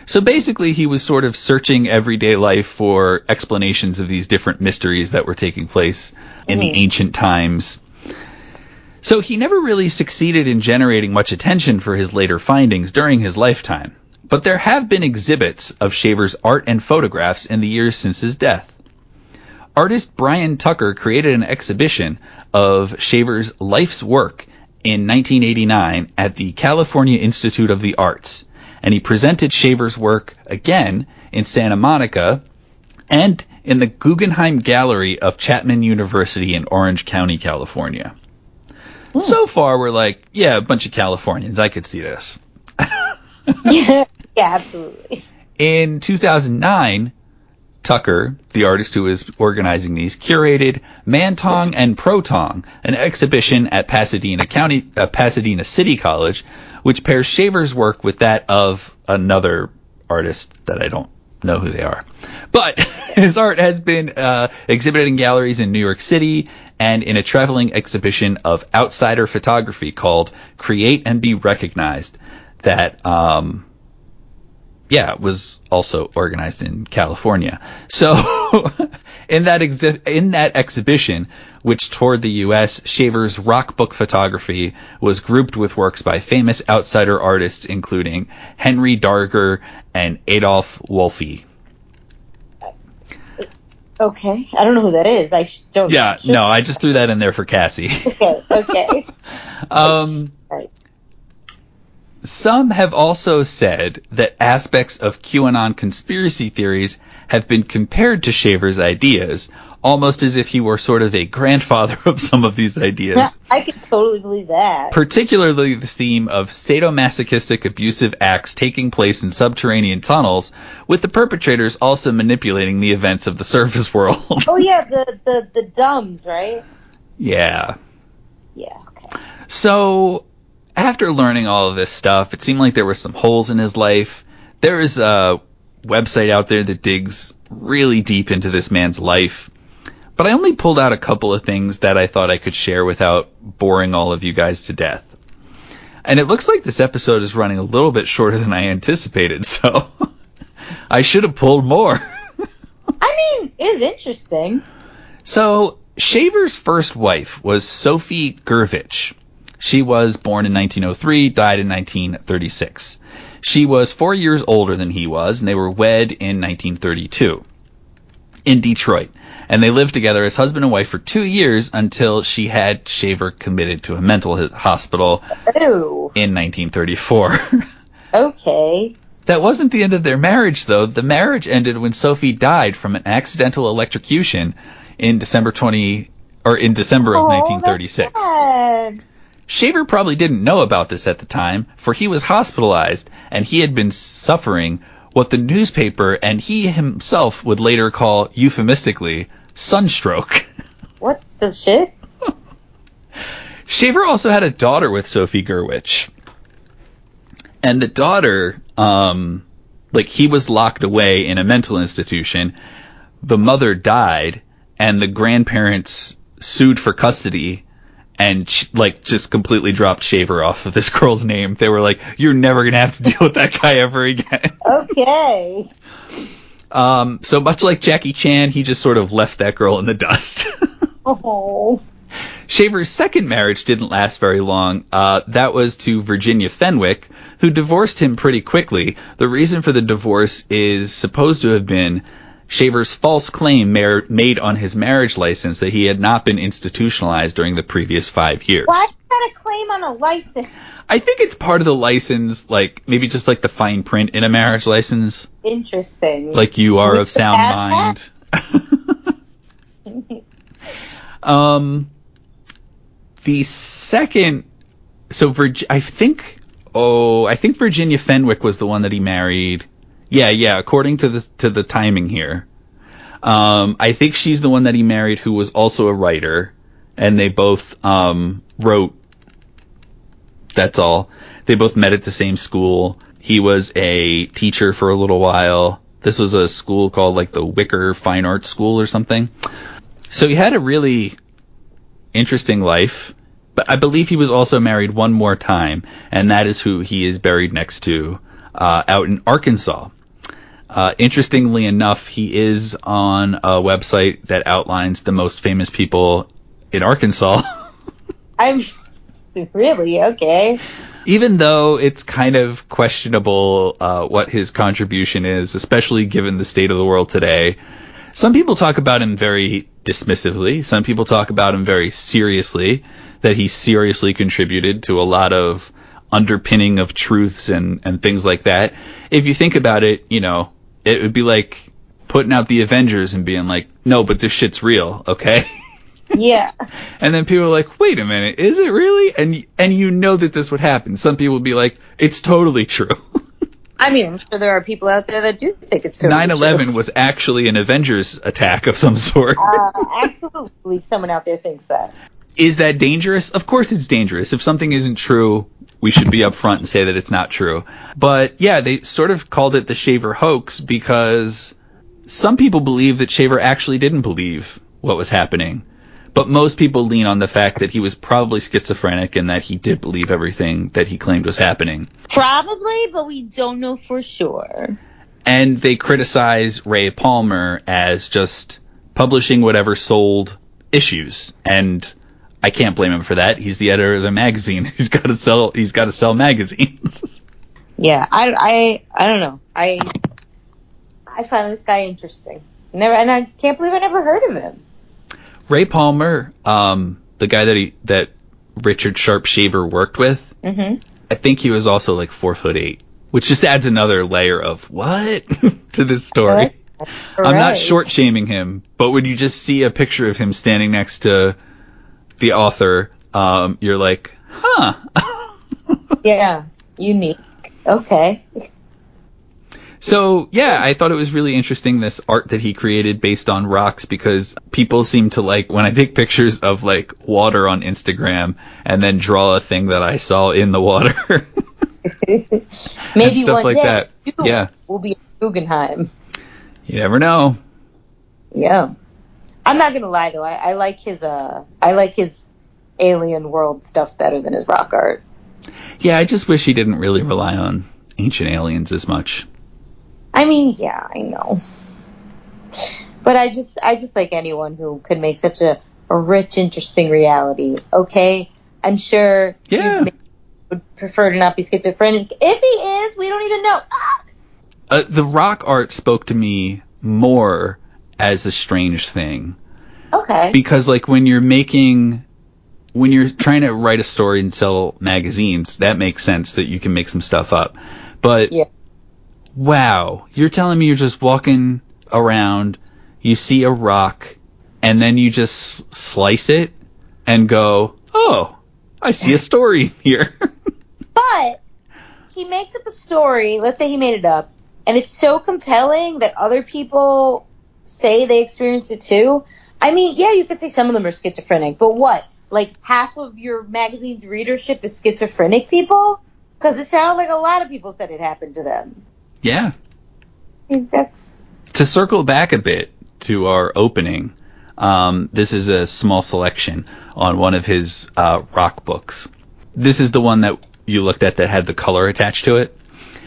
Speaker 2: So basically, he was sort of searching everyday life for explanations of these different mysteries that were taking place in the
Speaker 1: Mhm.
Speaker 2: ancient times. So he never really succeeded in generating much attention for his later findings during his lifetime. But there have been exhibits of Shaver's art and photographs in the years since his death. Artist Brian Tucker created an exhibition of Shaver's life's work in 1989 at the California Institute of the Arts, and he presented Shaver's work again in Santa Monica and in the Guggenheim Gallery of Chapman University in Orange County, California. So far, we're like, yeah, a bunch of Californians. I could see this.
Speaker 1: yeah. Yeah. Absolutely.
Speaker 2: In 2009, Tucker, the artist who is organizing these, curated Mantong and Protong, an exhibition at Pasadena County, uh, Pasadena City College, which pairs Shaver's work with that of another artist that I don't know who they are. But his art has been uh, exhibited in galleries in New York City and in a traveling exhibition of outsider photography called "Create and Be Recognized." That um, yeah, was also organized in California. So in that exhi- in that exhibition, which toured the U.S., Shaver's rock book photography was grouped with works by famous outsider artists, including Henry Darger and Adolf Wolfe.
Speaker 1: Okay, I don't know who that is. I don't.
Speaker 2: Yeah, no, I just threw that in there for Cassie.
Speaker 1: Okay, okay.
Speaker 2: um,
Speaker 1: Right.
Speaker 2: Some have also said that aspects of QAnon conspiracy theories have been compared to Shaver's ideas, almost as if he were sort of a grandfather of some of these ideas.
Speaker 1: Yeah, I can totally believe that.
Speaker 2: particularly the theme of sadomasochistic abusive acts taking place in subterranean tunnels, with the perpetrators also manipulating the events of the surface world.
Speaker 1: oh yeah, the the the DUMBs, right?
Speaker 2: yeah.
Speaker 1: Yeah. Okay.
Speaker 2: So, after learning all of this stuff, it seemed like there were some holes in his life. There is a website out there that digs really deep into this man's life. But I only pulled out a couple of things that I thought I could share without boring all of you guys to death. And it looks like this episode is running a little bit shorter than I anticipated, so I should have pulled more.
Speaker 1: I mean, it's interesting.
Speaker 2: So, Shaver's first wife was Sophie Gurvich. She was born in 1903, died in 1936. She was four years older than he was, and they were wed in 1932 in Detroit. And they lived together as husband and wife for two years until she had Shaver committed to a mental hospital
Speaker 1: Ooh.
Speaker 2: in 1934.
Speaker 1: Okay.
Speaker 2: That wasn't the end of their marriage, though. The marriage ended when Sophie died from an accidental electrocution in December 20 or in December of
Speaker 1: Oh,
Speaker 2: 1936. Shaver probably didn't know about this at the time, for he was hospitalized and he had been suffering what the newspaper and he himself would later call euphemistically sunstroke.
Speaker 1: What the shit?
Speaker 2: Shaver also had a daughter with Sophie Gurvich. And the daughter, um, like he was locked away in a mental institution. The mother died and the grandparents sued for custody and sh- like just completely dropped Shaver off of this girl's name. They were like, you're never going to have to deal with that guy ever again.
Speaker 1: Okay.
Speaker 2: Um, so much like Jackie Chan, he just sort of left that girl in the dust.
Speaker 1: Oh.
Speaker 2: Shaver's second marriage didn't last very long. Uh, that was to Virginia Fenwick, who divorced him pretty quickly. The reason for the divorce is supposed to have been Shaver's false claim mar- made on his marriage license that he had not been institutionalized during the previous five years.
Speaker 1: Why is that a claim on a license?
Speaker 2: I think it's part of the license, like maybe just like the fine print in a marriage license,
Speaker 1: Interesting.
Speaker 2: like you are of sound mind. Um, the second, so Virg- I think, oh, I think Virginia Fenwick was the one that he married. Yeah, yeah, according to the to the timing here. Um, I think she's the one that he married, who was also a writer, and they both um wrote. That's all. They both met at the same school. He was a teacher for a little while. This was a school called like the Wicker Fine Arts School or something. So he had a really interesting life, but I believe he was also married one more time, and that is who he is buried next to uh, out in Arkansas. Uh, interestingly enough, he is on a website that outlines the most famous people in Arkansas.
Speaker 1: I'm really okay.
Speaker 2: Even though it's kind of questionable uh, what his contribution is, especially given the state of the world today, some people talk about him very dismissively. Some people talk about him very seriously, that he seriously contributed to a lot of underpinning of truths and, and things like that. If you think about it, you know, it would be like putting out the Avengers and being like, no, but this shit's real, okay?
Speaker 1: Yeah.
Speaker 2: and then people are like, wait a minute, is it really? And, and you know that this would happen. Some people would be like, it's totally true.
Speaker 1: I mean, I'm sure there are people out there that do think it's totally
Speaker 2: 9/11
Speaker 1: true.
Speaker 2: was actually an Avengers attack of some sort.
Speaker 1: Uh, absolutely, someone out there thinks that.
Speaker 2: Is that dangerous? Of course it's dangerous. If something isn't true, we should be upfront and say that it's not true. But yeah, they sort of called it the Shaver hoax because some people believe that Shaver actually didn't believe what was happening. But most people lean on the fact that he was probably schizophrenic and that he did believe everything that he claimed was happening.
Speaker 1: Probably, but we don't know for sure.
Speaker 2: and they criticize Ray Palmer as just publishing whatever sold issues and I can't blame him for that. He's the editor of the magazine. He's got to sell he's got to sell magazines.
Speaker 1: Yeah, I, I, I don't know. I, I find this guy interesting. Never, and I can't believe I never heard of him.
Speaker 2: Ray Palmer, um, the guy that he that Richard Sharpe Shaver worked with,
Speaker 1: Mm-hmm.
Speaker 2: I think he was also like four foot eight, which just adds another layer of what to this story. I'm not short shaming him, but when you just see a picture of him standing next to the author, um, you're like, huh.
Speaker 1: Yeah, unique. Okay.
Speaker 2: So yeah, I thought it was really interesting this art that he created based on rocks because people seem to like when I take pictures of like water on Instagram and then draw a thing that I saw in the water.
Speaker 1: Maybe
Speaker 2: stuff
Speaker 1: one
Speaker 2: like
Speaker 1: day
Speaker 2: that. Yeah.
Speaker 1: will be at Guggenheim.
Speaker 2: you never know.
Speaker 1: Yeah. I'm not gonna lie though. I, I like his uh I like his alien world stuff better than his rock art.
Speaker 2: Yeah, I just wish he didn't really rely on ancient aliens as much.
Speaker 1: I mean, yeah, I know. But I just I just like anyone who could make such a, a rich, interesting reality. Okay? I'm sure
Speaker 2: Yeah.
Speaker 1: would prefer to not be schizophrenic. If he is, we don't even know. Ah!
Speaker 2: Uh, the rock art spoke to me more as a strange thing
Speaker 1: Okay.
Speaker 2: because like when you're making when you're trying to write a story and sell magazines that makes sense that you can make some stuff up but
Speaker 1: Yeah.
Speaker 2: wow you're telling me you're just walking around you see a rock and then you just slice it and go oh i see a story here
Speaker 1: But he makes up a story, let's say he made it up, and it's so compelling that other people say they experienced it too. I mean, yeah, you could say some of them are schizophrenic, but what? Like half of your magazine's readership is schizophrenic people? Because it sounds like a lot of people said it happened to them.
Speaker 2: yeah
Speaker 1: I think that's
Speaker 2: to circle back a bit to our opening, um, this is a small selection on one of his uh, rock books. This is the one that you looked at that had the color attached to it.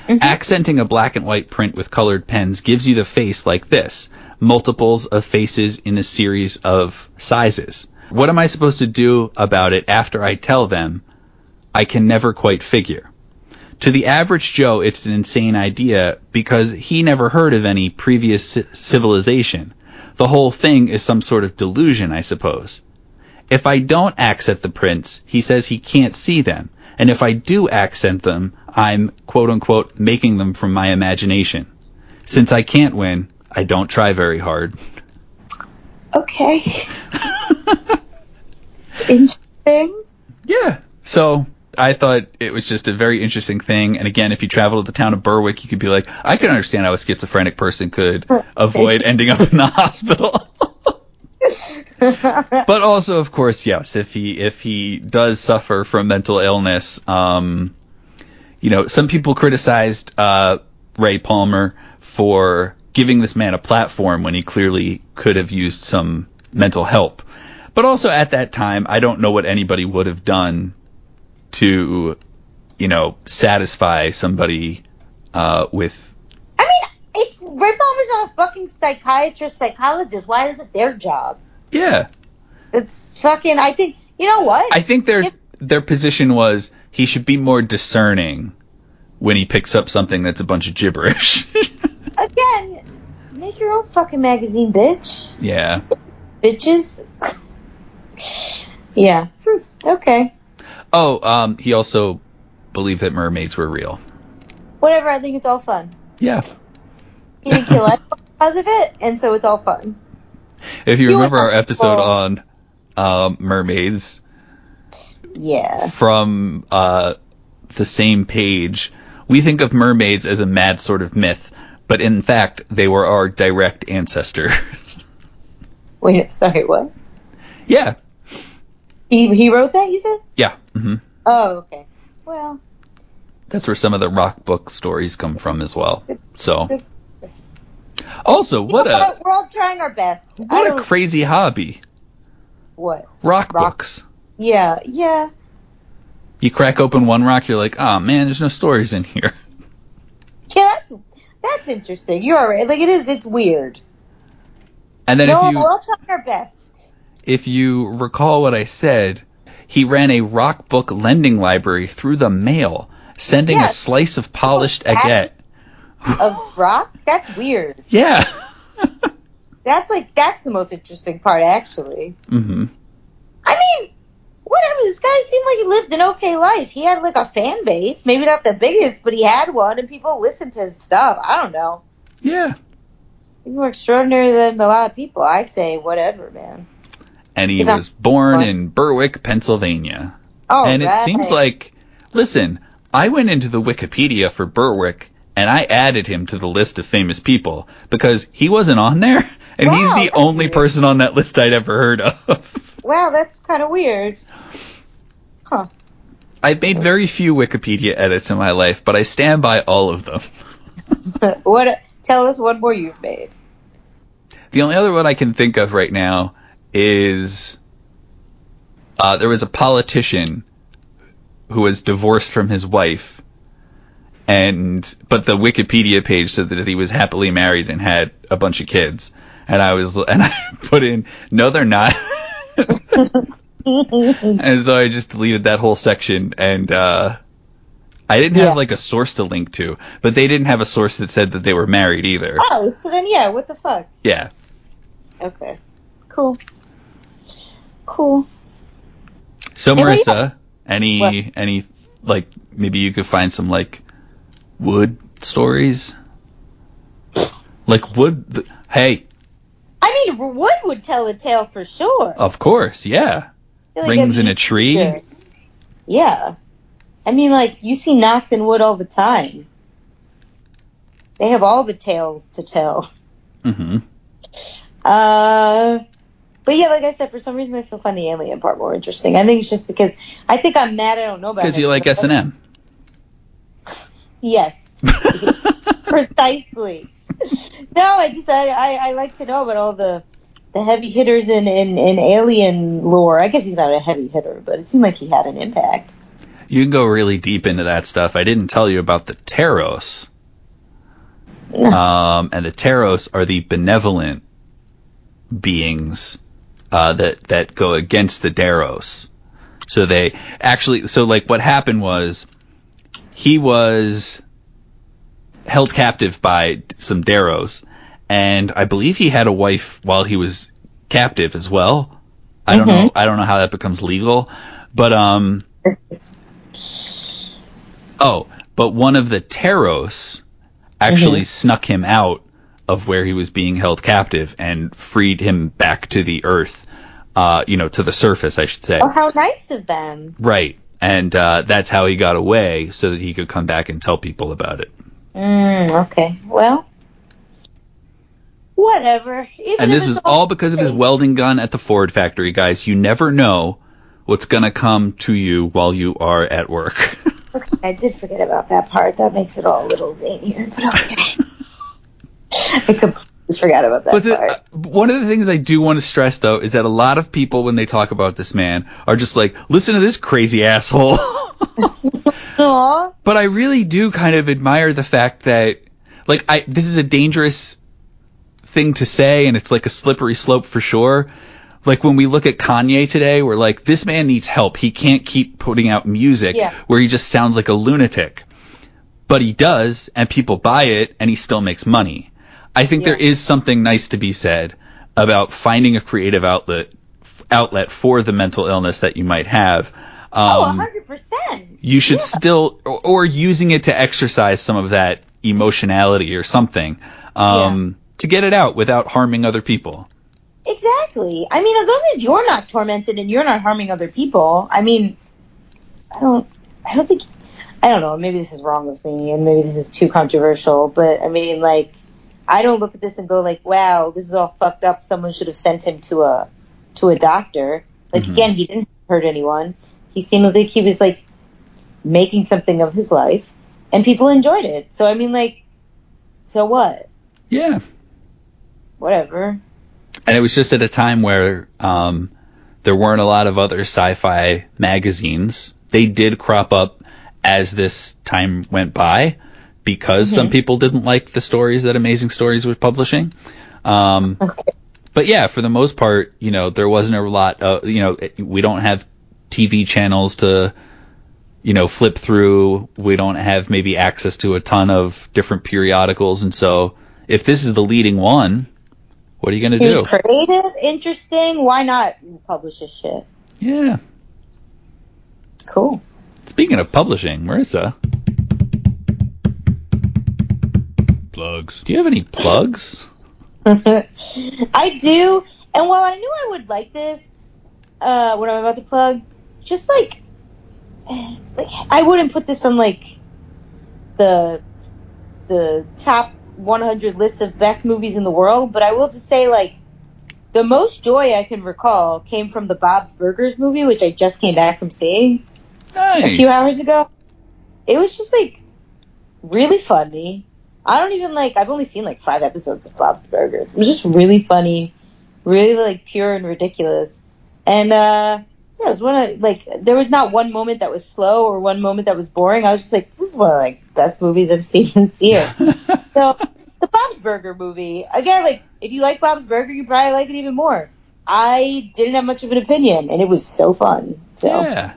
Speaker 2: Accenting a black and white print with colored pens gives you the face like this multiples of faces in a series of sizes. What am I supposed to do about it after I tell them? I can never quite figure. To the average Joe, it's an insane idea because he never heard of any previous ci- civilization. The whole thing is some sort of delusion, I suppose. If I don't accent the prints, he says he can't see them. And if I do accent them, I'm quote unquote making them from my imagination. Since I can't win, I don't try very hard.
Speaker 1: okay. Interesting.
Speaker 2: Yeah. So I thought it was just a very interesting thing. And again, if you travel to the town of Berwick, you could be like, I can understand how a schizophrenic person could avoid ending up in the hospital. but also, of course, yes, if he if he does suffer from mental illness, um, you know, some people criticized uh, Ray Palmer for giving this man a platform when he clearly could have used some mental help. But also at that time, I don't know what anybody would have done to, you know, satisfy somebody uh, with.
Speaker 1: I mean, it's Ray Palmer's not a fucking psychiatrist, psychologist. Why is it their job?
Speaker 2: Yeah,
Speaker 1: It's fucking. I think you know what?
Speaker 2: I think their
Speaker 1: If-
Speaker 2: their position was he should be more discerning when he picks up something that's a bunch of gibberish.
Speaker 1: Make your own fucking magazine, bitch.
Speaker 2: yeah.
Speaker 1: Bitches. yeah. Hmm, okay.
Speaker 2: Oh, um, he also believed that mermaids were real.
Speaker 1: Whatever. I think it's all fun.
Speaker 2: Yeah.
Speaker 1: He didn't kill us because of it, and so it's all fun.
Speaker 2: If you
Speaker 1: You
Speaker 2: remember our episode on um, mermaids
Speaker 1: Yeah.
Speaker 2: from uh, the same page, we think of mermaids as a mad sort of myth, but in fact, they were our direct ancestors.
Speaker 1: Wait. Sorry. What?
Speaker 2: yeah.
Speaker 1: He he wrote that. You said?
Speaker 2: Yeah. hmm
Speaker 1: Oh, okay. Well,
Speaker 2: That's where some of the rock book stories come from as well. So, also, what
Speaker 1: you know
Speaker 2: a
Speaker 1: we're all trying our best.
Speaker 2: What a crazy hobby.
Speaker 1: what?
Speaker 2: Rock,
Speaker 1: Rock-
Speaker 2: books.
Speaker 1: Yeah. Yeah.
Speaker 2: You crack open one rock, you're like, oh man, there's no stories in here.
Speaker 1: Yeah. That's that's interesting. You're right. Like it is. It's weird.
Speaker 2: And then
Speaker 1: no,
Speaker 2: if you
Speaker 1: we're all trying our best.
Speaker 2: if you recall what I said, he ran a rock book lending library through the mail, sending a slice of polished
Speaker 1: Oh,
Speaker 2: agate.
Speaker 1: Of rock? That's weird.
Speaker 2: Yeah.
Speaker 1: That's like that's the most interesting part, actually.
Speaker 2: hmm
Speaker 1: I mean, whatever. This guy seemed like he lived an okay life. He had like a fan base, maybe not the biggest, but he had one, and people listened to his stuff. I don't know.
Speaker 2: Yeah.
Speaker 1: He's more extraordinary than a lot of people. I say whatever, man.
Speaker 2: And he
Speaker 1: He's
Speaker 2: was born in Berwick, Pennsylvania.
Speaker 1: Oh,
Speaker 2: and it seems like, listen, I went into the Wikipedia for Berwick and I added him to the list of famous people because he wasn't on there, and he's the only
Speaker 1: weird.
Speaker 2: person on that list I'd ever heard of.
Speaker 1: wow, that's kind of weird. Huh.
Speaker 2: I've made very few Wikipedia edits in my life, but I stand by all of them.
Speaker 1: what? Tell us what more you've made.
Speaker 2: The only other one I can think of right now is uh, there was a politician who was divorced from his wife, and but the Wikipedia page said that he was happily married and had a bunch of kids, and I was and I put in no, they're not. and so I just deleted that whole section, and uh, I didn't have
Speaker 1: Yeah.
Speaker 2: like a source to link to, but they didn't have a source that said that they were married either.
Speaker 1: Oh, so then yeah, what the fuck?
Speaker 2: Yeah.
Speaker 1: Okay. Cool. Cool.
Speaker 2: So Marissa, any
Speaker 1: What?
Speaker 2: any like maybe you could find some like wood stories? Like wood th- hey,
Speaker 1: I mean, wood would tell a tale for sure.
Speaker 2: of course, yeah.
Speaker 1: Like
Speaker 2: Rings in a tree?
Speaker 1: Yeah. I mean, like, you see knots in wood all the time. They have all the tales to tell.
Speaker 2: Mm-hmm.
Speaker 1: Uh, but yeah, like I said, for some reason I still find the alien part more interesting. I think it's just because I think I'm mad I don't know about.
Speaker 2: Cuz you like S&M.
Speaker 1: Yes. Precisely. no, I just I, I I like to know about all the the heavy hitters in, in in alien lore. I guess he's not a heavy hitter, but it seemed like he had an impact.
Speaker 2: You can go really deep into that stuff. I didn't tell you about the Teros. Um, and the Teros are the benevolent beings uh, that that go against the Deros. So they actually, so like what happened was he was held captive by some Deros, and I believe he had a wife while he was captive as well. I don't know. I don't know how that becomes legal, but um. Oh, but one of the Teros actually snuck him out of where he was being held captive and freed him back to the earth, uh, you know, to the surface, I should say.
Speaker 1: Oh, how nice of them.
Speaker 2: Right. And uh, that's how he got away, so that he could come back and tell people about it.
Speaker 1: Mm, okay. Well, whatever. Even
Speaker 2: And this was all because of his welding gun at the Ford factory, guys. You never know what's going to come to you while you are at work.
Speaker 1: Okay, I did forget about that part. That makes it all a little zanier, but okay. I completely forgot about that
Speaker 2: But the,
Speaker 1: part.
Speaker 2: uh, one of the things I do want to stress, though, is that a lot of people, when they talk about this man, are just like, listen to this crazy asshole. But I really do kind of admire the fact that, like, I this is a dangerous thing to say, and it's like a slippery slope for sure. Like when we look at Kanye today, we're like, this man needs help. He can't keep putting out music
Speaker 1: Yeah.
Speaker 2: where he just sounds like a lunatic. But he does, and people buy it, and he still makes money. I think
Speaker 1: Yeah.
Speaker 2: there is something nice to be said about finding a creative outlet outlet for the mental illness that you might have.
Speaker 1: Oh, a
Speaker 2: Um,
Speaker 1: hundred percent.
Speaker 2: you should
Speaker 1: Yeah.
Speaker 2: still or, or using it to exercise some of that emotionality or something um, to get it out without harming other people.
Speaker 1: Exactly. I mean, as long as you're not tormented and you're not harming other people, I mean, I don't, I don't think, I don't know. Maybe this is wrong with me, and maybe this is too controversial. But I mean, like, I don't look at this and go like, "Wow, this is all fucked up." Someone should have sent him to a, to a doctor. Like
Speaker 2: Mhm.
Speaker 1: again, he didn't hurt anyone. He seemed like he was like making something of his life, and people enjoyed it. So I mean, like, so what?
Speaker 2: Yeah.
Speaker 1: Whatever.
Speaker 2: And it was just at a time where um, there weren't a lot of other sci-fi magazines. They did crop up as this time went by because some people didn't like the stories that Amazing Stories was publishing. Um,
Speaker 1: Okay.
Speaker 2: but yeah, for the most part, you know, there wasn't a lot of, you know, we don't have TV channels to, you know, flip through. We don't have maybe access to a ton of different periodicals. And so if this is the leading one, What are you gonna do?
Speaker 1: was creative, interesting. Why not publish his shit?
Speaker 2: Yeah.
Speaker 1: Cool.
Speaker 2: Speaking of publishing, Marissa. Plugs. Do you have any plugs?
Speaker 1: I do, and while I knew I would like this, uh, what I'm about to plug, just like, like I wouldn't put this on like the the top 100 list of best movies in the world, but I will just say like the most joy I can recall came from the Bob's Burgers movie, which I just came back from seeing
Speaker 2: Nice.
Speaker 1: a few hours ago. It was just like really funny. I don't even like. I've only seen like five episodes of Bob's Burgers. It was just really funny, really like pure and ridiculous. And uh yeah, it was one of like there was not one moment that was slow or one moment that was boring. I was just like, this is one of like best movies I've seen this year. so the Bob's Burger movie again, like if you like Bob's Burger, you probably like it even more. I didn't have much of an opinion, and it was so fun. So
Speaker 2: yeah.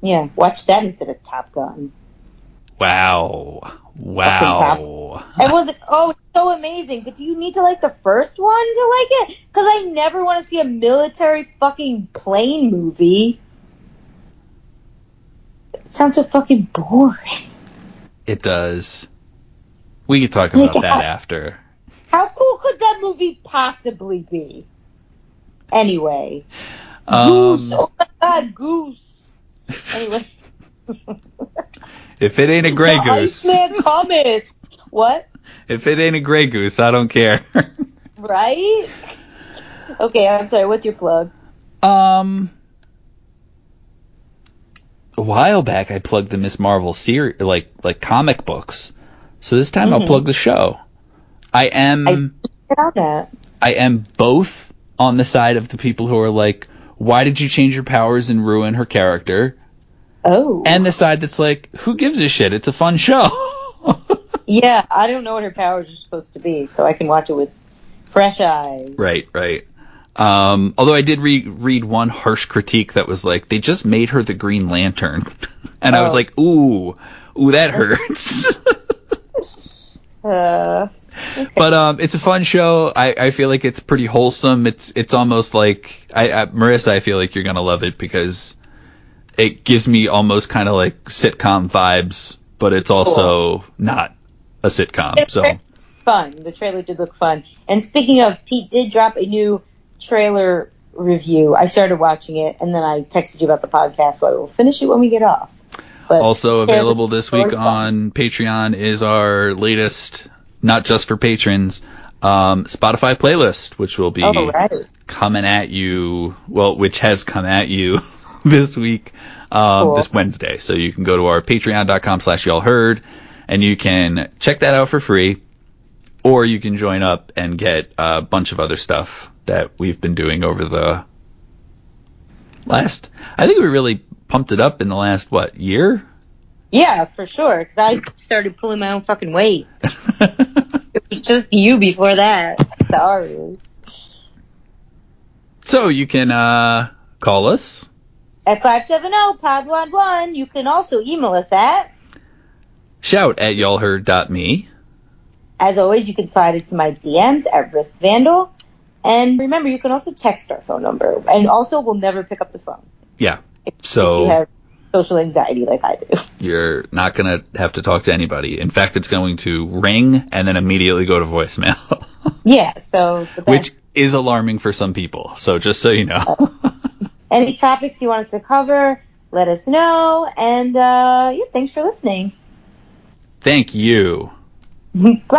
Speaker 1: yeah, watch that instead of Top Gun.
Speaker 2: Wow. Wow.
Speaker 1: And was it? Oh, it's so amazing. But do you need to like the first one to like it? Because I never want to see a military fucking plane movie. It sounds so fucking boring.
Speaker 2: It does. We could talk about that after.
Speaker 1: How cool could that movie possibly be? Anyway,
Speaker 2: Um,
Speaker 1: Goose. Oh my god, Goose. Anyway,
Speaker 2: if it ain't a gray
Speaker 1: the
Speaker 2: goose,
Speaker 1: Iceman cometh. What?
Speaker 2: if it ain't a gray goose, I don't care.
Speaker 1: Right? Okay, I'm sorry. What's your plug?
Speaker 2: um, a while back I plugged the Ms. Marvel series, like like comic books. So this time I'll
Speaker 1: Mhm.
Speaker 2: plug the show. I am.
Speaker 1: I get on that.
Speaker 2: I am both on the side of the people who are like, why did you change your powers and ruin her character?
Speaker 1: Oh.
Speaker 2: And the side that's like, who gives a shit? It's a fun show.
Speaker 1: Yeah, I don't know what her powers are supposed to be, so I can watch it with fresh eyes.
Speaker 2: right, right. Um, although I did re- read one harsh critique that was like, they just made her the Green Lantern. and I was
Speaker 1: Oh.
Speaker 2: like, ooh, ooh, that hurts.
Speaker 1: Uh, okay.
Speaker 2: But um, it's a fun show. I, I feel like it's pretty wholesome. It's it's almost like I, I Marissa. I feel like you're gonna love it because it gives me almost kind of like sitcom vibes, but it's also not a sitcom. So
Speaker 1: fun. The trailer did look fun. And speaking of, Pete did drop a new trailer review. I started watching it, and then I texted you about the podcast, so I will finish it when we get off. But
Speaker 2: also available this week on Patreon is our latest, not just for patrons, um, Spotify playlist, which will be
Speaker 1: Oh, right.
Speaker 2: coming at you, well, which has come at you this week, um,
Speaker 1: Cool.
Speaker 2: this Wednesday. So you can go to our patreon.com slash y'all heard and you can check that out for free or you can join up and get a bunch of other stuff that we've been doing over the last, I think we really pumped it up in the last, what, year?
Speaker 1: Yeah, for sure. Because I started pulling my own fucking weight. It was just you before that. Sorry.
Speaker 2: so you can, uh, call us.
Speaker 1: At 570-POD11, you can also email us at
Speaker 2: Shout at y'allheard.me.
Speaker 1: As always, you can slide into my DMs at Wrist Vandal. And remember, you can also text our phone number. And also, we'll never pick up the phone.
Speaker 2: Yeah.
Speaker 1: If,
Speaker 2: So-
Speaker 1: if you have social anxiety like I do.
Speaker 2: You're not going to have to talk to anybody. In fact, it's going to ring and then immediately go to voicemail,
Speaker 1: Yeah, so
Speaker 2: which is alarming for some people. So just so you know.
Speaker 1: Any topics you want us to cover, let us know. And uh, yeah, thanks for listening.
Speaker 2: Thank you.
Speaker 1: 拜
Speaker 2: 拜、